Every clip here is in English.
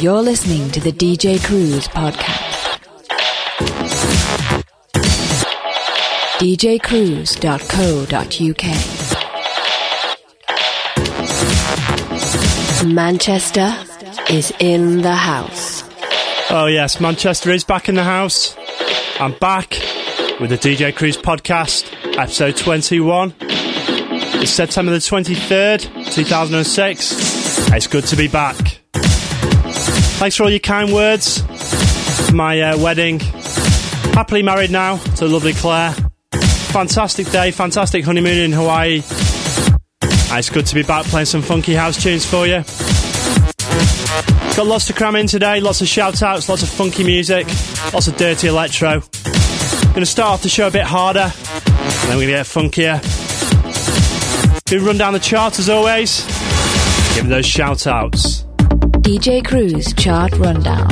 You're listening to the DJ Cruze podcast. djcruze.co.uk. Manchester is in the house. Oh, yes, Manchester is back in the house. I'm back with the DJ Cruze podcast, episode 21. It's September the 23rd, 2006. It's good to be back. Thanks for all your kind words my uh, wedding. Happily married now to lovely Claire. Fantastic day, fantastic honeymoon in Hawaii. It's good to be back playing some funky house tunes for you. Got lots to cram in today, lots of shout outs, lots of funky music, lots of dirty electro. Gonna start off the show a bit harder, then we're gonna get funkier. Do run down the chart as always. Give those shout outs. DJ Cruze chart rundown.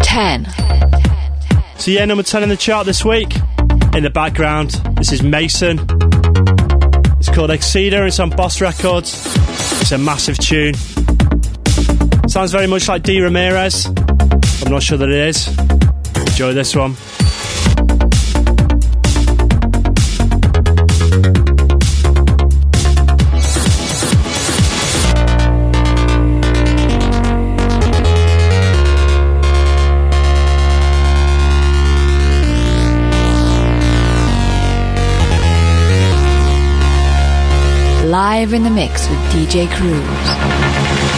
10. So, yeah, number 10 in the chart this week. In the background, this is Mason. It's called Exceeder, it's on Boss Records. It's a massive tune. Sounds very much like D. Ramirez. I'm not sure that it is. Enjoy this one. Live in the mix with DJ Cruze.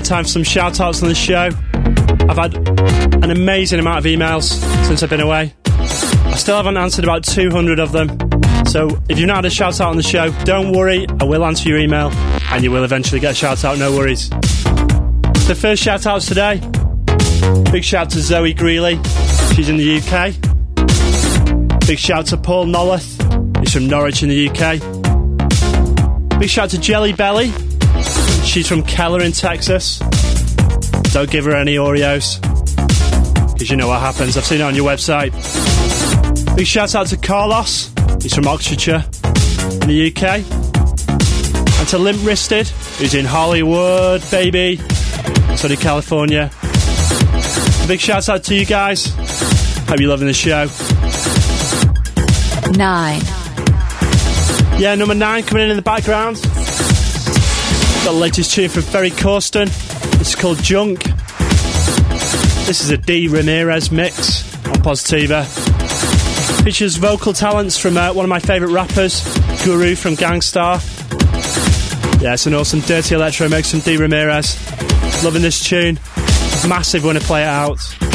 Right, time for some shout outs on the show. I've had an amazing amount of emails since I've been away. I still haven't answered about 200 of them. So if you've not had a shout out on the show, don't worry, I will answer your email and you will eventually get a shout out, no worries. So, first shout outs today. Big shout to Zoe Greeley, she's in the UK. Big shout to Paul Noleth, he's from Norwich in the UK. Big shout to Jelly Belly, she's from Keller in Texas. Don't give her any Oreos, because you know what happens. I've seen it on your website. Big shout out to Carlos, he's from Oxfordshire in the UK. And to Limp Wristed, who's in Hollywood, baby, sunny California. Big shout out to you guys. Hope you're loving the show. Nine. Yeah, number nine coming in in the background. The latest tune from Ferry Corsten. It's called Junk. This is a D Ramirez mix on Positiva. Features vocal talents from uh, one of my favourite rappers, Guru from Gang Starr. Yeah, it's an awesome dirty electro mix from D Ramirez. Loving this tune. Massive when I play it out.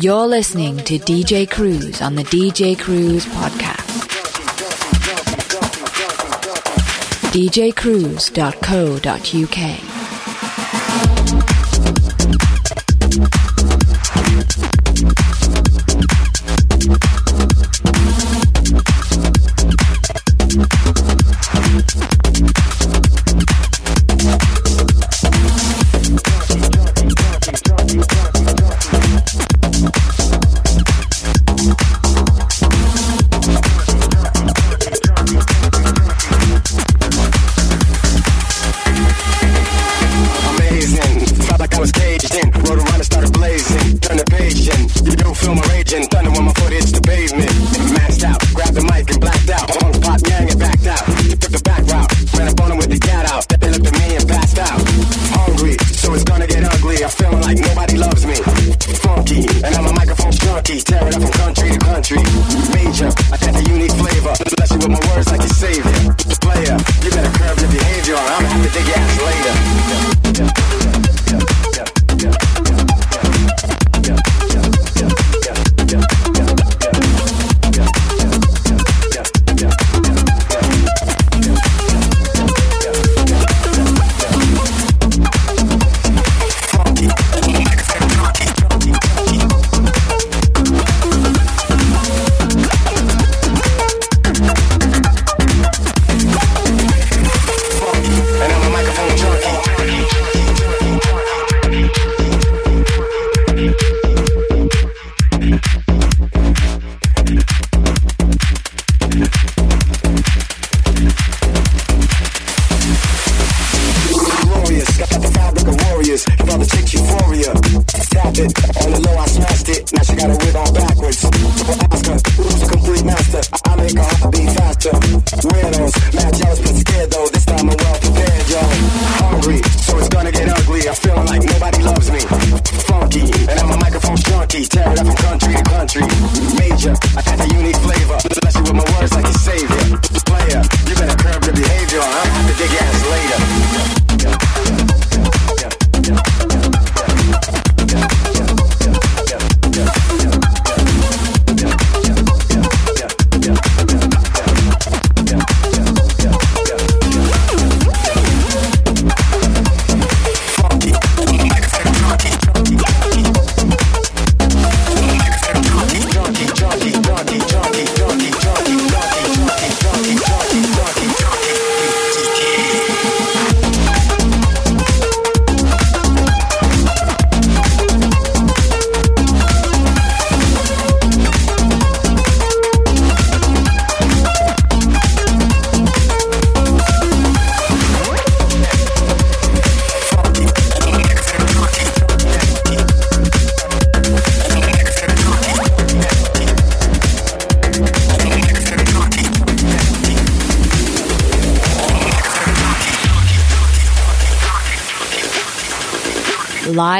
You're listening to DJ Cruze on the DJ Cruze podcast. djcruze.co.uk. feel my raging. Thunder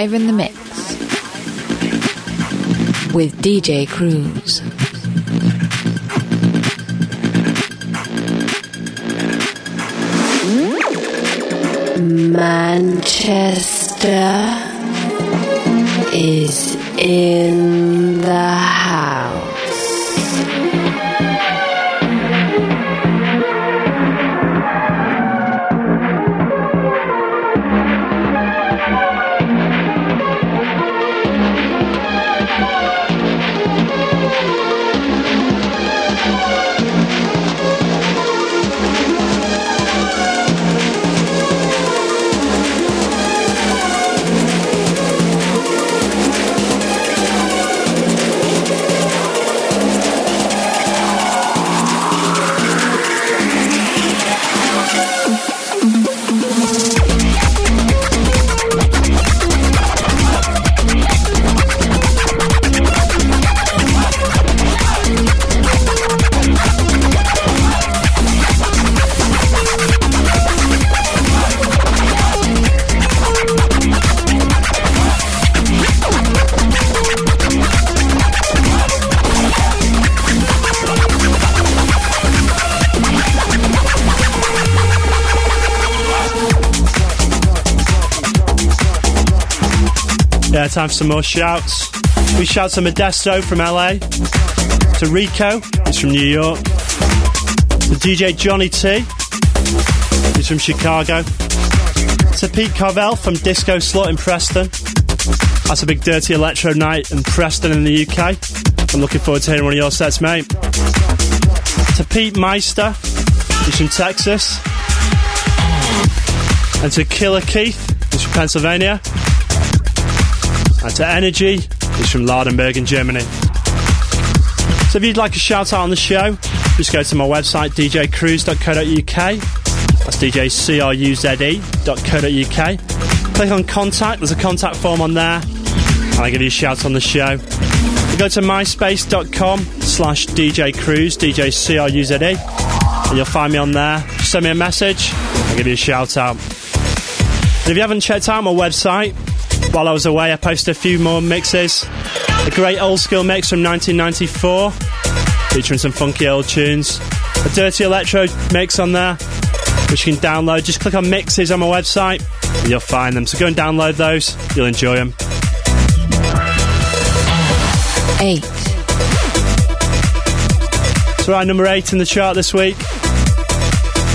live in the mix with DJ Cruze. Manchester is in time for some more shouts. We shout to Modesto from LA, to Rico, he's from New York, to DJ Johnny T, he's from Chicago, to Pete Carvel from Disco Slot in Preston. That's a big dirty electro night in Preston in the UK. I'm looking forward to hearing one of your sets, mate. To Pete Meister, he's from Texas. And to Killer Keith, he's from Pennsylvania. And to Energy, is from Lardenberg in Germany. So if you'd like a shout out on the show, just go to my website, djcruze.co.uk. That's djcruze.co.uk. Click on contact, there's a contact form on there, and I give you a shout out on the show. You go to myspace.com slash djcruze, D-J-C-R-U-Z-E, and you'll find me on there. Send me a message, I'll give you a shout out. And if you haven't checked out my website, while I was away, I posted a few more mixes. A great old school mix from 1994, featuring some funky old tunes. A dirty electro mix on there, which you can download. Just click on mixes on my website, and you'll find them. So go and download those, you'll enjoy them. 8. So, right, number 8 in the chart this week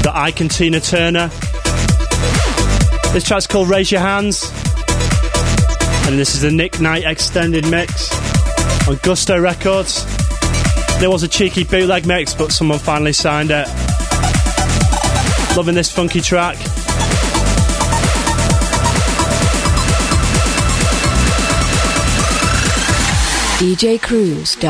The Icon Tina Turner. This track's called Raise Your Hands. And this is the Nick Knight extended mix on Gusto Records. There was a cheeky bootleg mix, but someone finally signed it. Loving this funky track. djcruze.co.uk.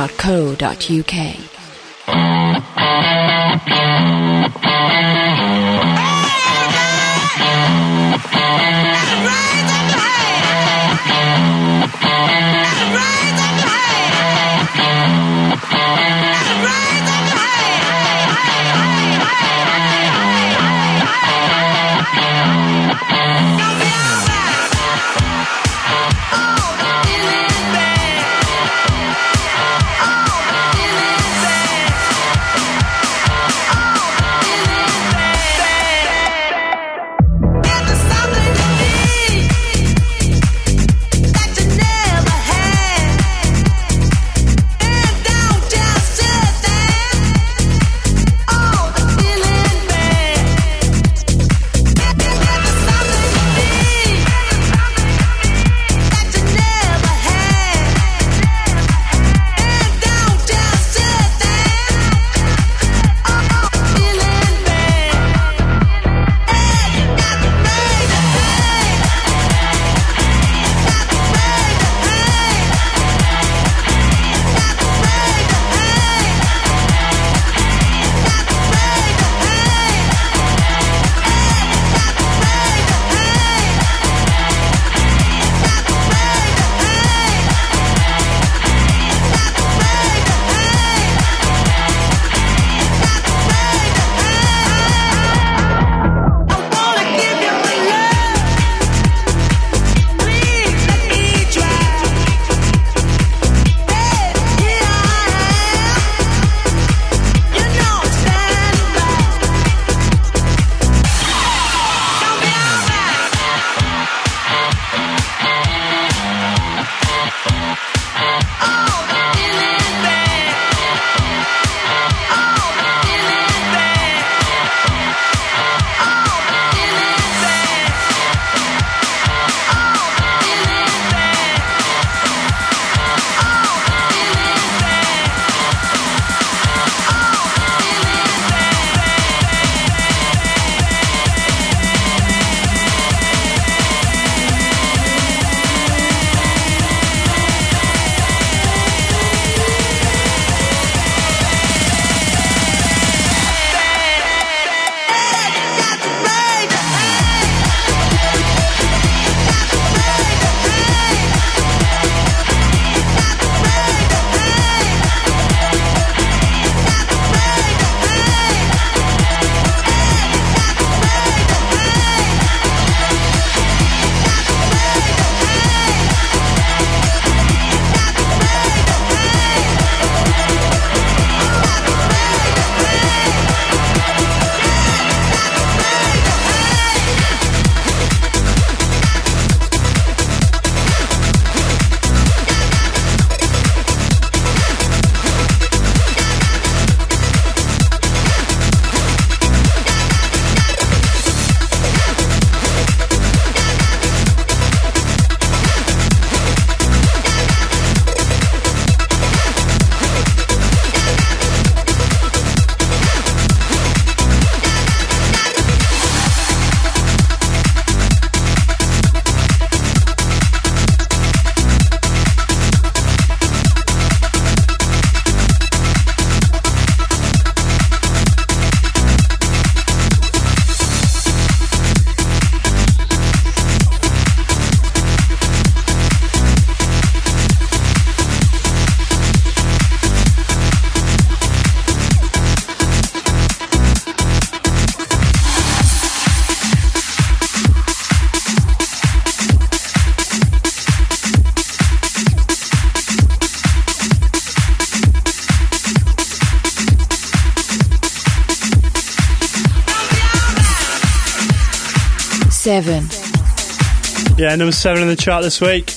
Yeah, number seven in the chart this week.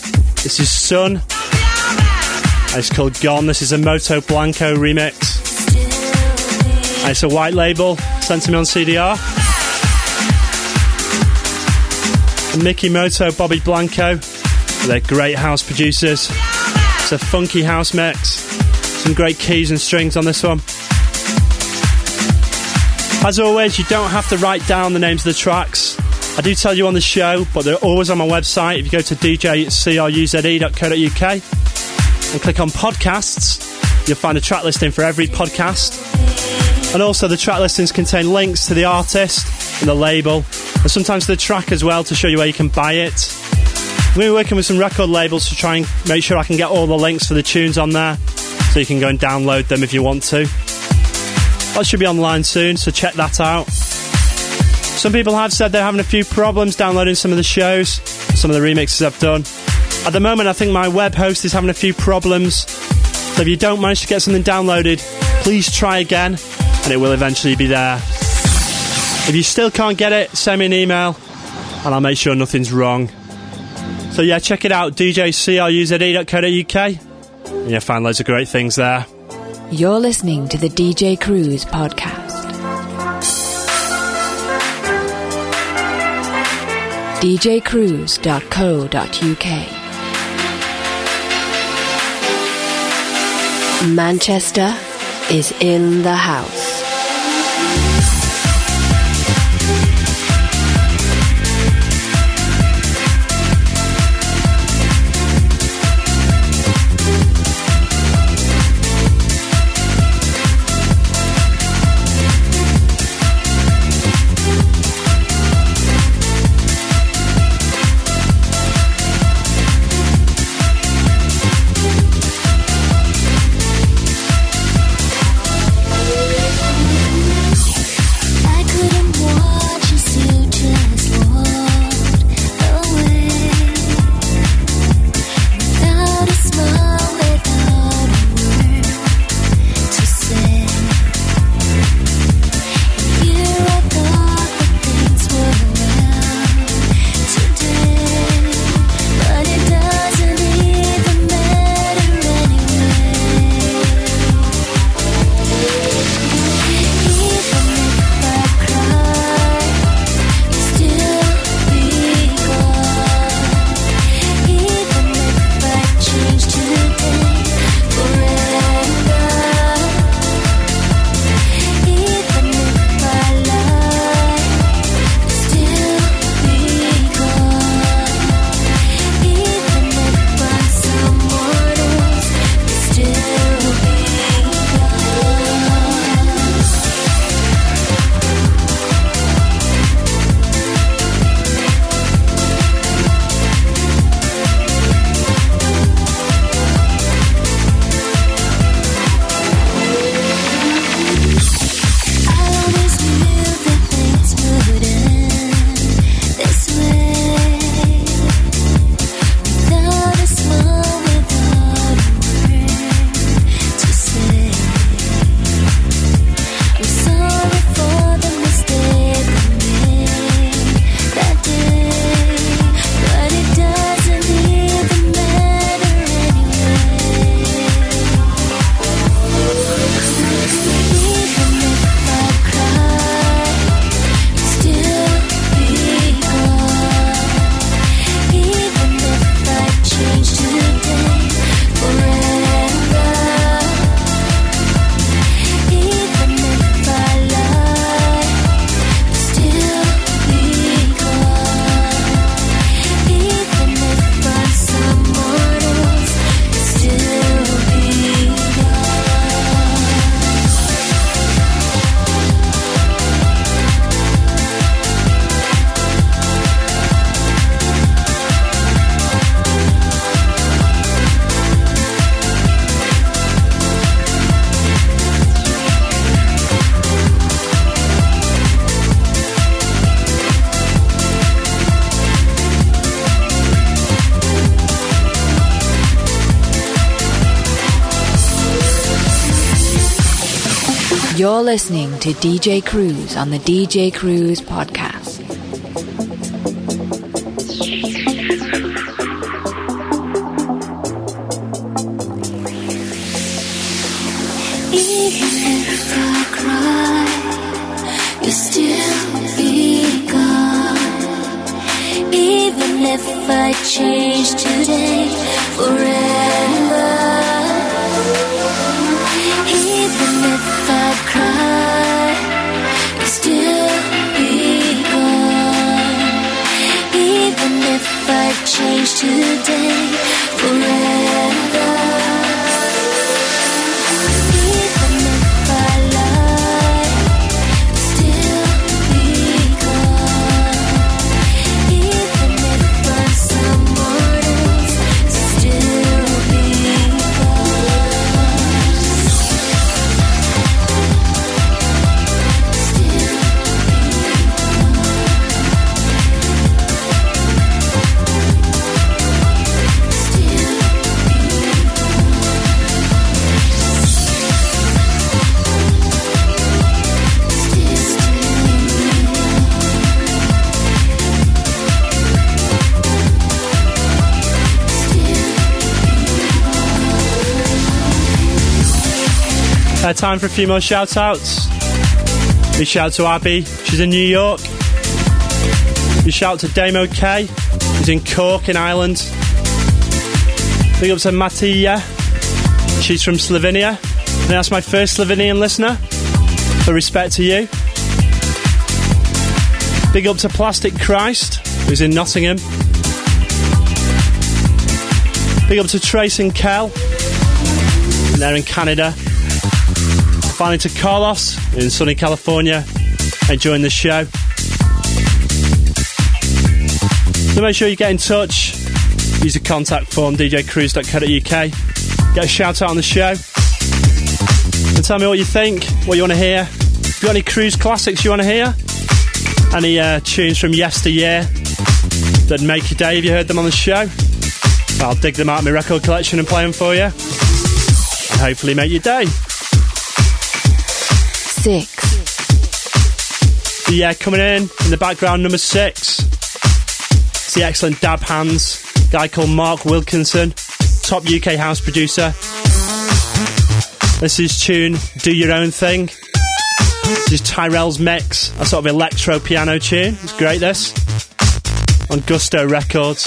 This is Sun. It's called Gone. This is a Moto Blanco remix. And it's a white label sent to me on CDR. And Mickey Moto, Bobby Blanco. They're great house producers. It's a funky house mix. Some great keys and strings on this one. As always, you don't have to write down the names of the tracks. I do tell you on the show, but they're always on my website. If you go to djcruze.co.uk and click on podcasts, you'll find a track listing for every podcast. And also, the track listings contain links to the artist and the label, and sometimes the track as well to show you where you can buy it. Be working with some record labels to try and make sure I can get all the links for the tunes on there so you can go and download them if you want to. That should be online soon, so check that out. Some people have said they're having a few problems downloading some of the shows, some of the remixes I've done. At the moment, I think my web host is having a few problems. So if you don't manage to get something downloaded, please try again, and it will eventually be there. If you still can't get it, send me an email, and I'll make sure nothing's wrong. So yeah, check it out, djcruze.co.uk, and you'll find loads of great things there. You're listening to the DJ Cruze podcast. djcruze.co.uk Manchester is in the house. You're listening to DJ Cruze on the DJ Cruze podcast. Today, Time for a few more shout outs. Big shout to Abby, she's in New York. Big shout to Damo K, who's in Cork in Ireland. Big up to Matija, she's from Slovenia. And that's my first Slovenian listener. For respect to you. Big up to Plastic Christ, who's in Nottingham. Big up to Trace and Kel, they're in Canada. Finally to Carlos in sunny California, and enjoying the show. So make sure you get in touch. Use the contact form djcruze.co.uk. Get a shout out on the show. And tell me what you think, what you want to hear. If you got any cruise classics you want to hear, any uh, tunes from yesteryear that make your day, have you heard them on the show? I'll dig them out of my record collection and play them for you. And hopefully make your day. Six. Yeah, coming in in the background, number six. It's the excellent Dab Hands guy called Mark Wilkinson, top UK house producer. This is tune "Do Your Own Thing." This is Tyrell's mix, a sort of electro piano tune. It's great. This on Gusto Records.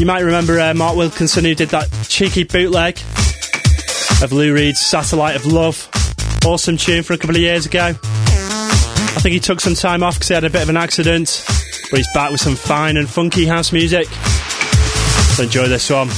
You might remember uh, Mark Wilkinson who did that cheeky bootleg of Lou Reed's Satellite of Love. Awesome tune for a couple of years ago. I think he took some time off because he had a bit of an accident, but he's back with some fine and funky house music. So enjoy this one.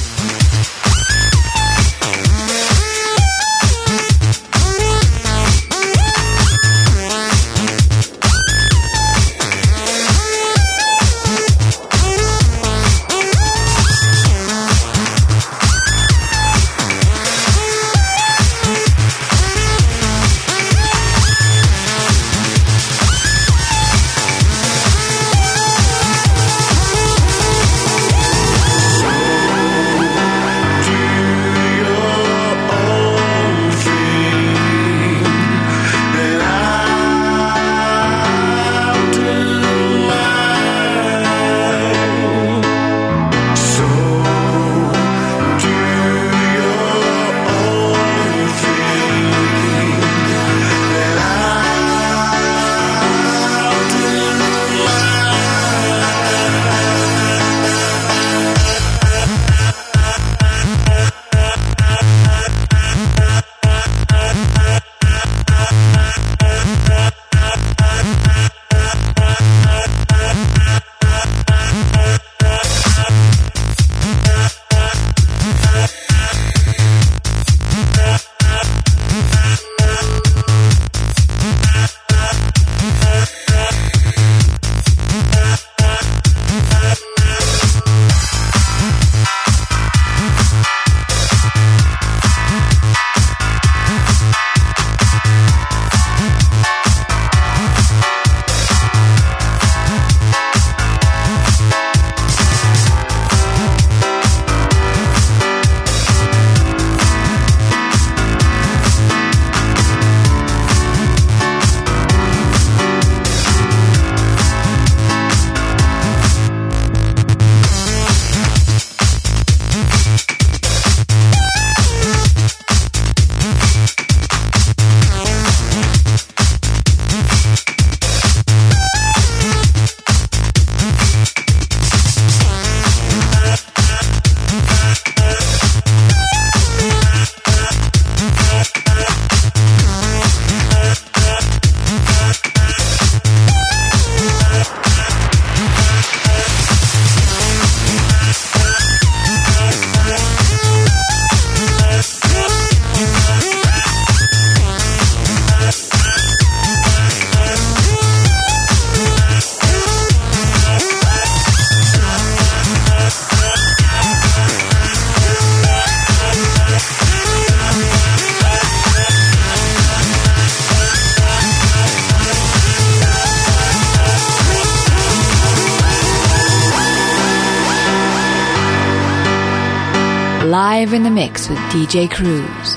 Mix with DJ Cruze.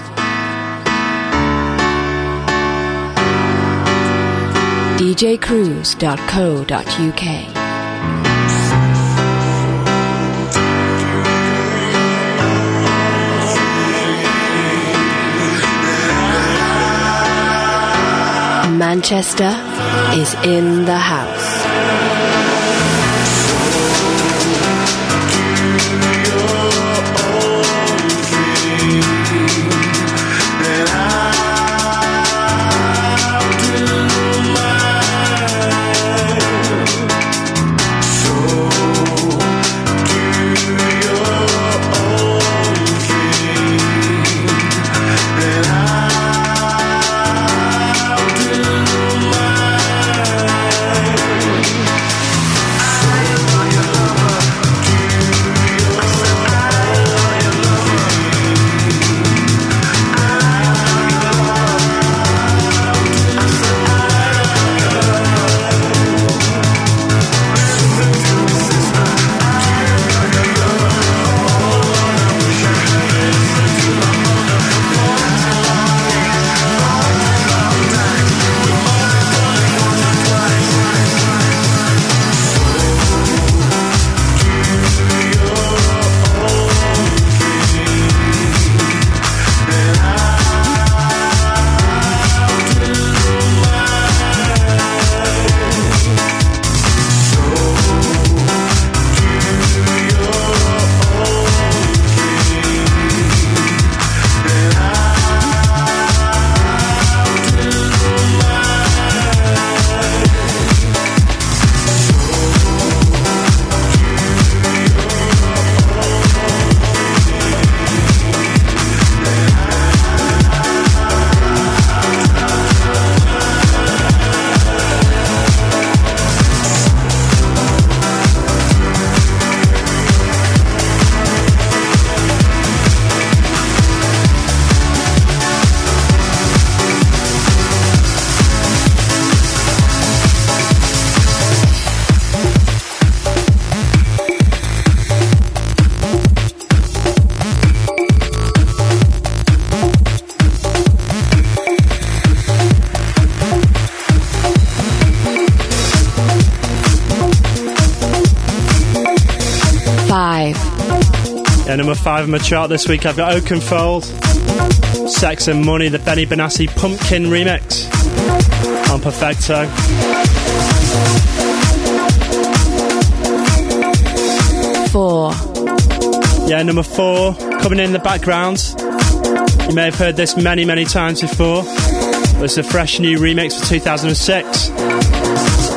djcruze.co.uk. Manchester is in the house. Five on my chart this week, I've got Oakenfold, Sex and Money, the Benny Benassi Pumpkin remix on Perfecto. Four. Yeah, number four, coming in the background. You may have heard this many, many times before. It's a fresh new remix for 2006.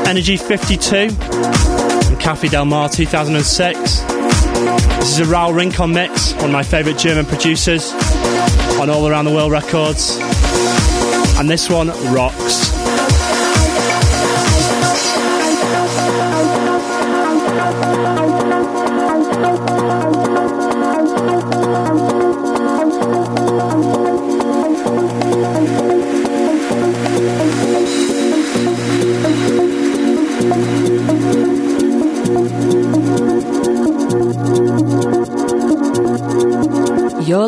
Energy 52 and Cafe Del Mar 2006. This is a Raul Rincon mix, one of my favourite German producers on All Around the World Records. And this one rocks.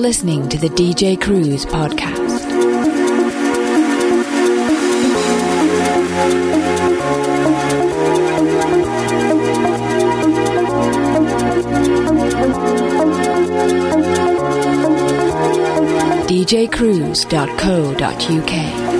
Listening to the DJ Cruze podcast. djcruze.co.uk.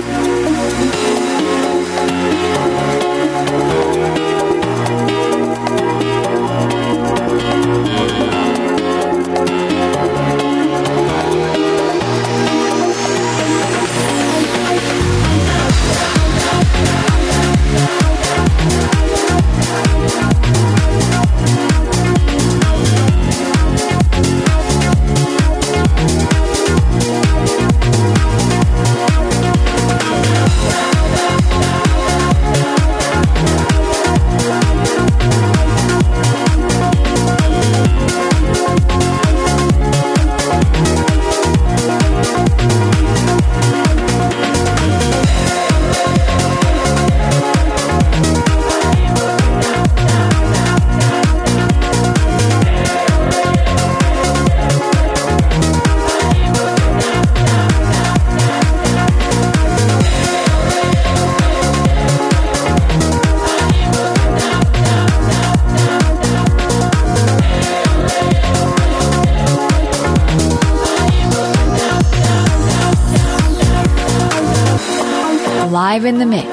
Live in the mix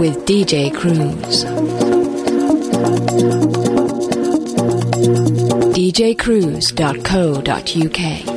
with DJ Cruze. djcruze.co.uk.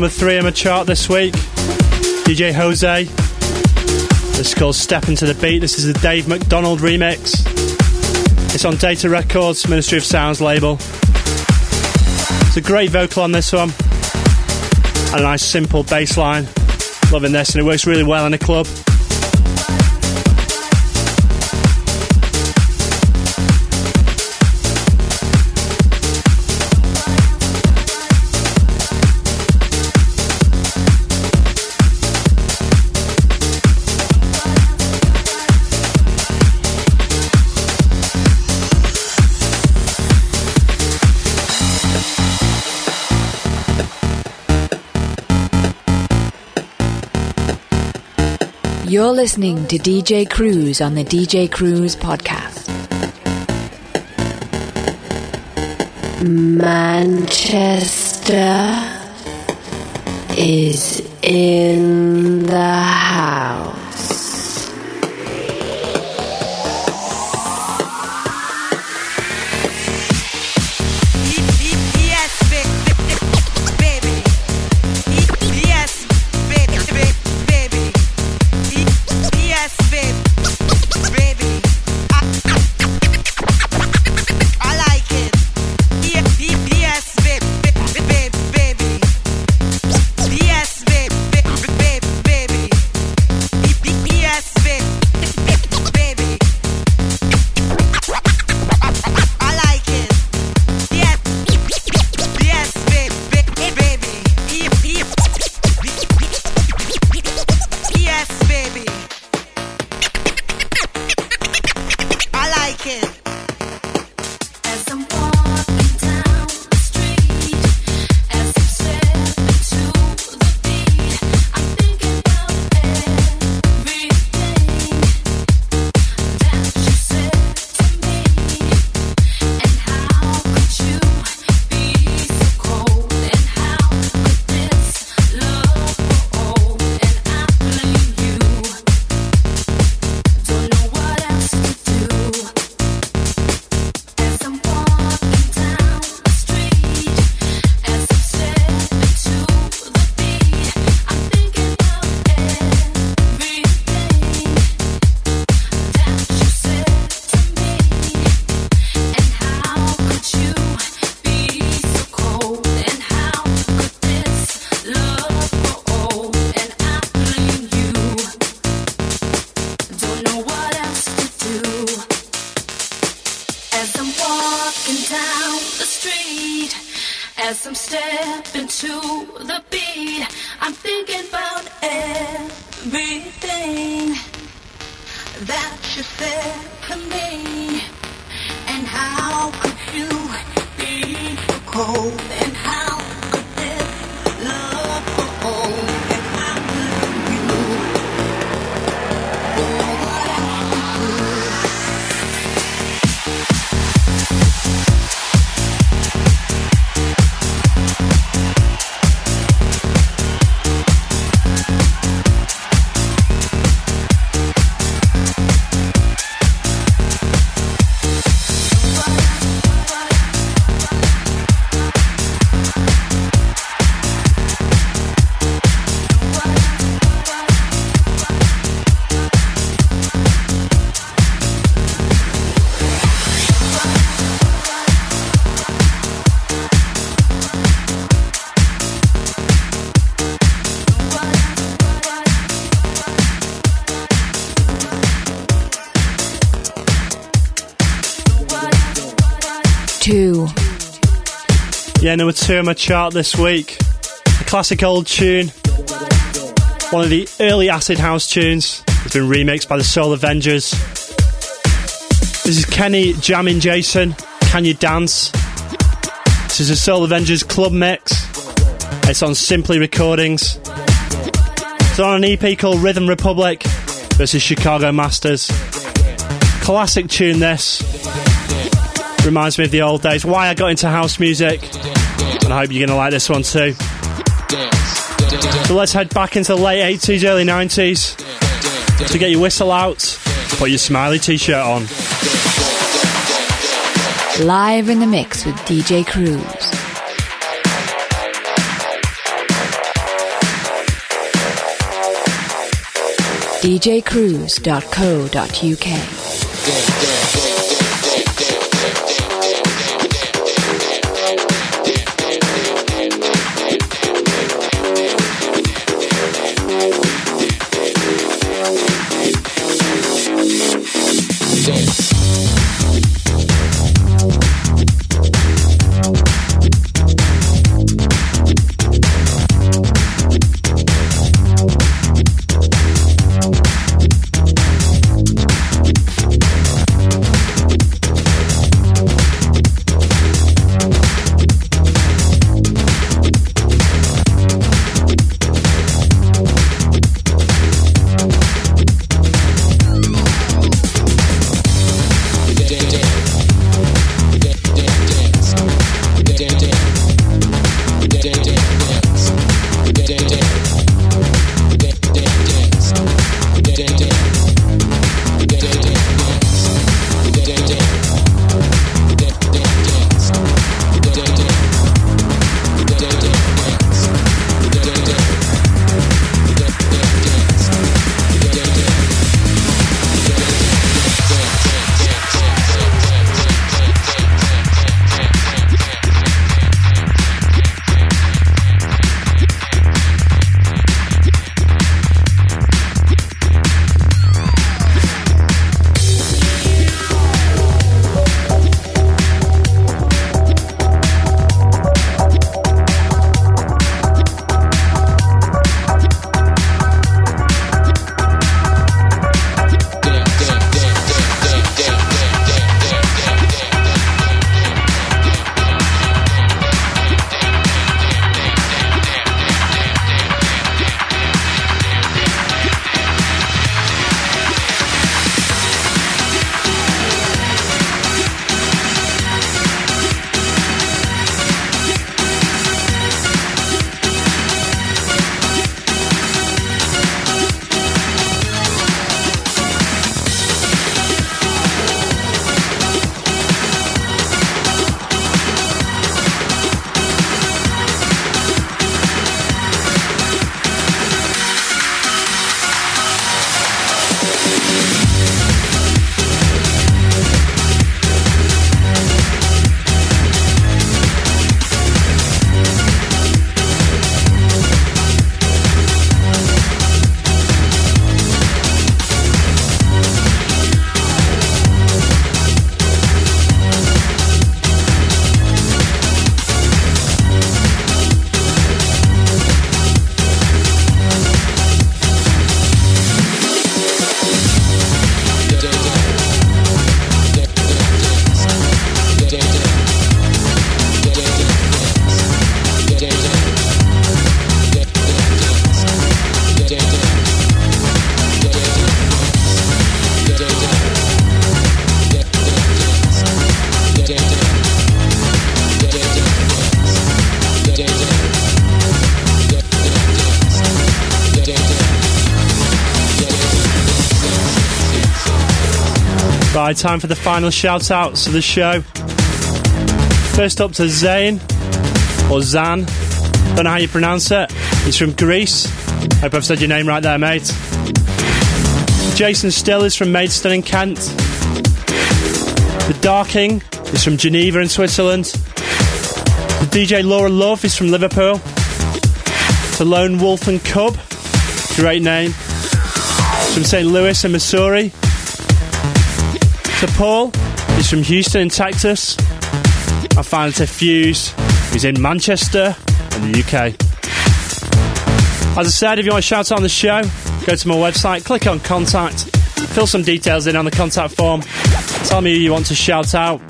number three on my chart this week. DJ Jose. This is called Step Into the Beat. This is the Dave McDonald remix. It's on Data Records, Ministry of Sounds label. It's a great vocal on this one. And a nice simple bass line. Loving this, and it works really well in a club. You're listening to DJ Cruze on the DJ Cruze podcast. Manchester is in the house. Two on my chart this week. A classic old tune. One of the early acid house tunes. It's been remixed by the Soul Avengers. This is Kenny Jammin Jason. Can you dance? This is a Soul Avengers club mix. It's on Simply Recordings. It's on an EP called Rhythm Republic versus Chicago Masters. Classic tune this. Reminds me of the old days. Why I got into house music. And I hope you're going to like this one too. So let's head back into the late 80s, early 90s. To get your whistle out, put your smiley t shirt on. live in the mix with DJ Cruze. djcruze.co.uk. time for the final shout outs of the show. First up to Zane, or Zan. Don't know how you pronounce it. He's from Greece. Hope I've said your name right there, mate. Jason Still is from Maidstone in Kent. The Darking is from Geneva in Switzerland. The DJ Laura Love is from Liverpool. The Lone Wolf and Cub, great name. From St. Louis in Missouri. To Paul, he's from Houston in Texas. And finally to Fuse, who's in Manchester in the UK. As I said, if you want to shout out on the show, go to my website, click on contact, fill some details in on the contact form, tell me who you want to shout out,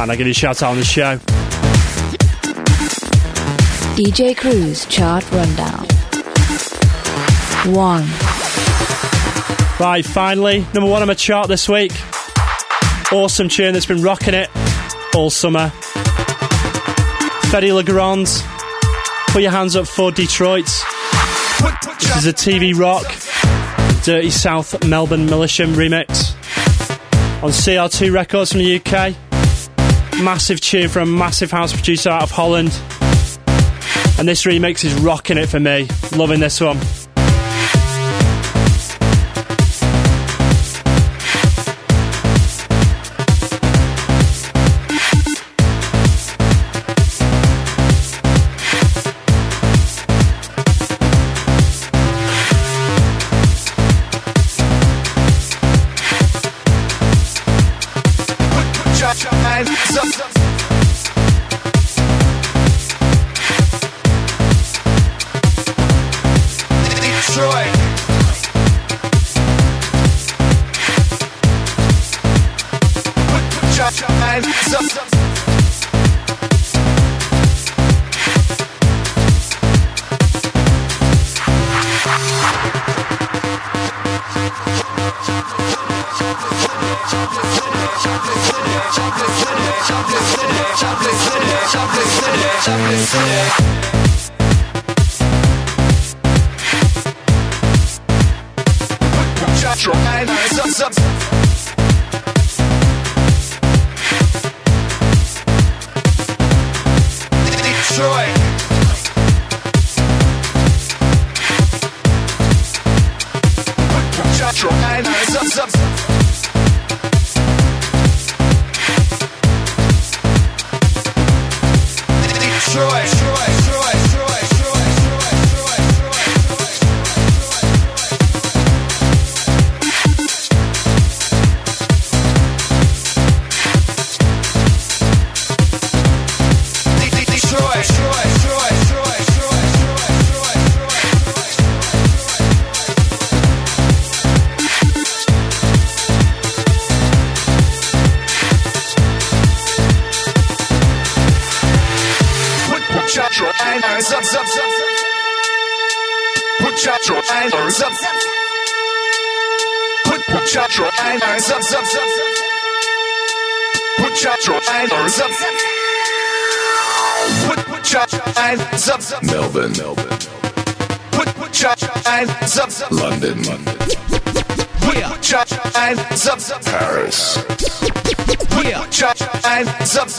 and I'll give you a shout out on the show. DJ Cruze Chart Rundown. 1. Right, finally, number one on my chart this week. Awesome tune that's been rocking it all summer. Fedde Le Grand, put your hands up for Detroit. This is a TV Rock, Dirty South Melbourne Milisham remix on CR2 Records from the UK. Massive tune from a massive house producer out of Holland. And this remix is rocking it for me. Loving this one. Drop, drop, drop, drop, up, up.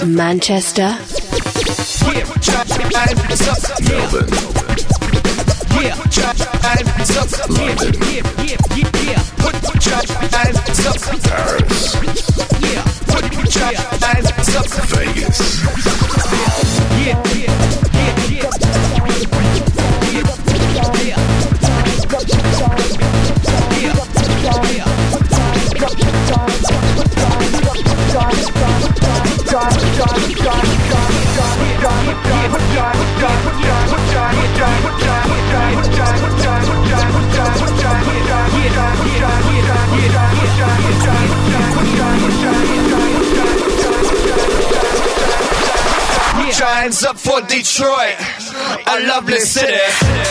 Manchester. Melbourne. London. Up for Detroit, a lovely city.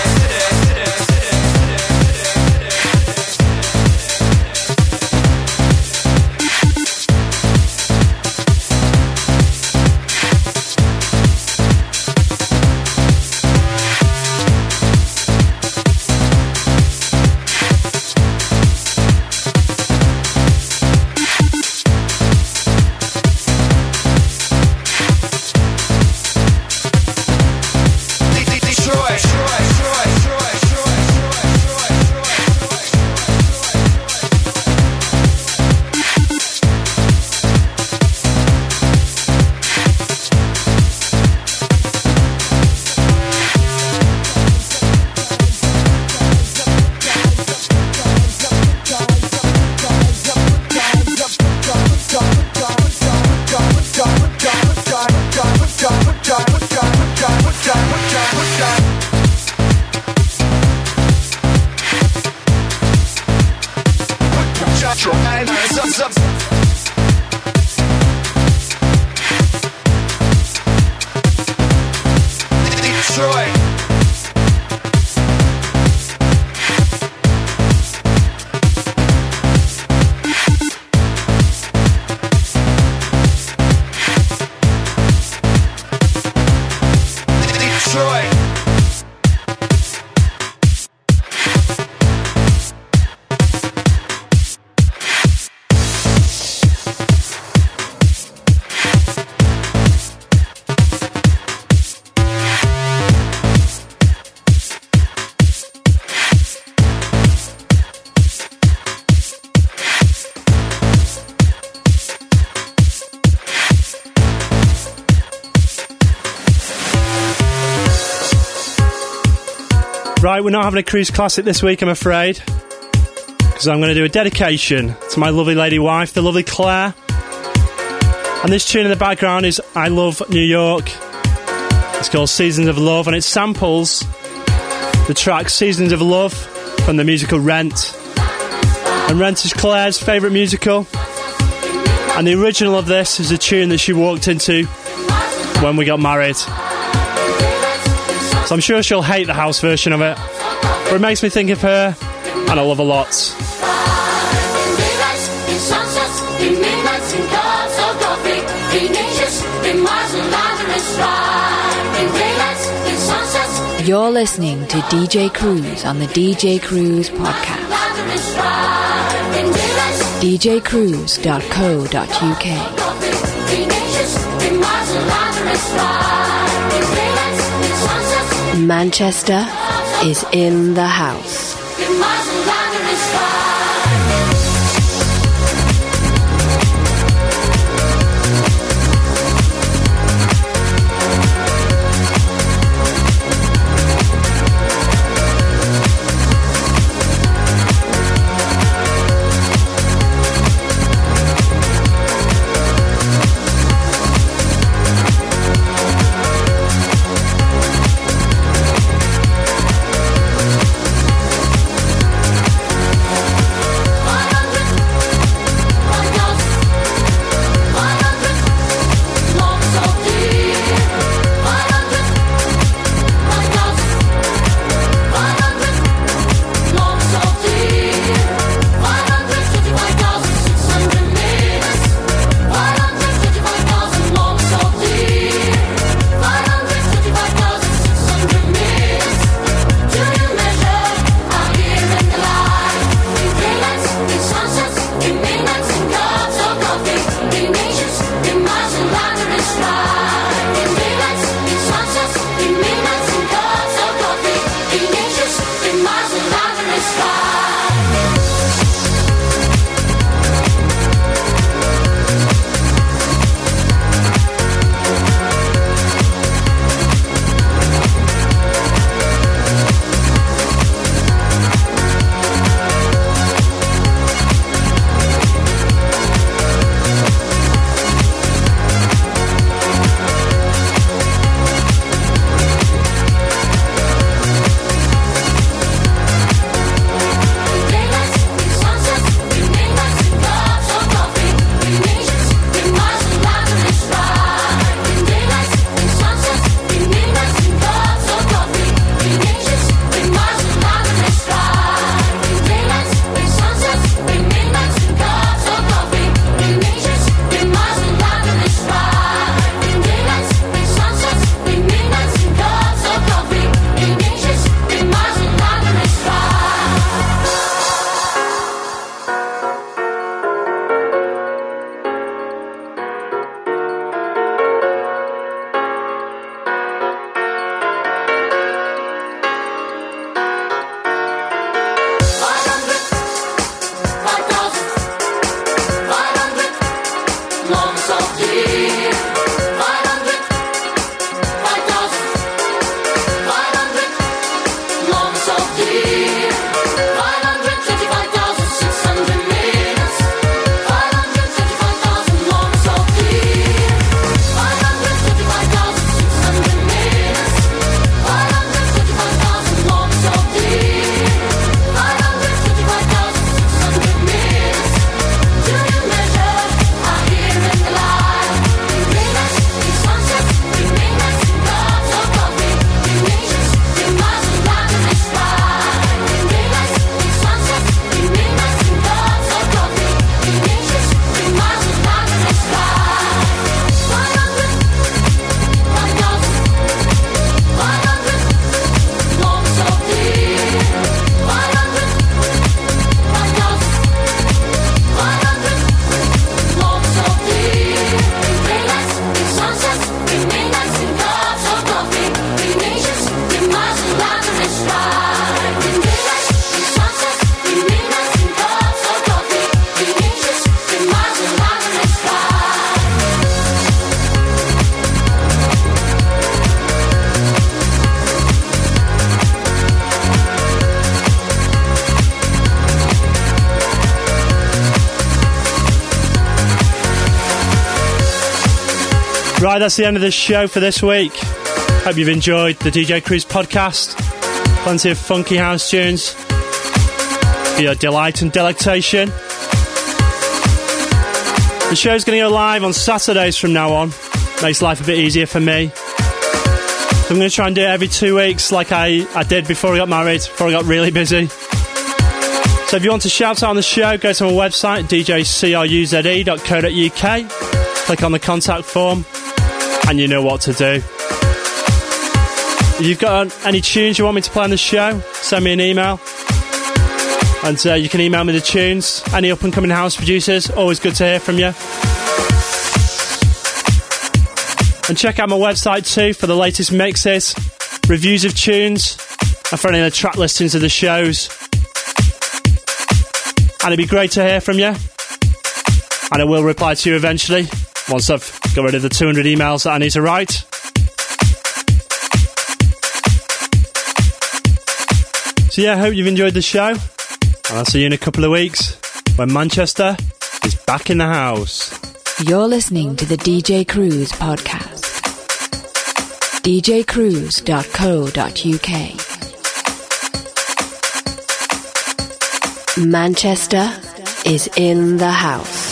We're not having a Cruze classic this week, I'm afraid. Because I'm going to do a dedication to my lovely lady wife, the lovely Claire. And this tune in the background is I Love New York. It's called Seasons of Love, and it samples the track Seasons of Love from the musical Rent. And Rent is Claire's favourite musical. And the original of this is a tune that she walked into when we got married. So I'm sure she'll hate the house version of it. But it makes me think of her, and I love her lots. You're listening to DJ Cruze on the DJ Cruze podcast. djcruze.co.uk. Manchester is in the house. Right, that's the end of the show for this week. Hope you've enjoyed the DJ Cruze podcast. Plenty of funky house tunes for your delight and delectation. The show's going to go live on Saturdays from now on. Makes life a bit easier for me. So I'm going to try and do it every two weeks like I, I did before I got married, before I got really busy. So if you want to shout out on the show, go to my website, djcruze.co.uk, click on the contact form, and you know what to do. If you've got any tunes you want me to play on the show, send me an email. And uh, you can email me the tunes. Any up and coming house producers, always good to hear from you. And check out my website too for the latest mixes, reviews of tunes, and for any of the track listings of the shows. And it'd be great to hear from you. And I will reply to you eventually once I've got rid of the 200 emails that I need to write. So, yeah, I hope you've enjoyed the show. And I'll see you in a couple of weeks when Manchester is back in the house. You're listening to the DJ Cruze podcast. djcruze.co.uk. Manchester is in the house.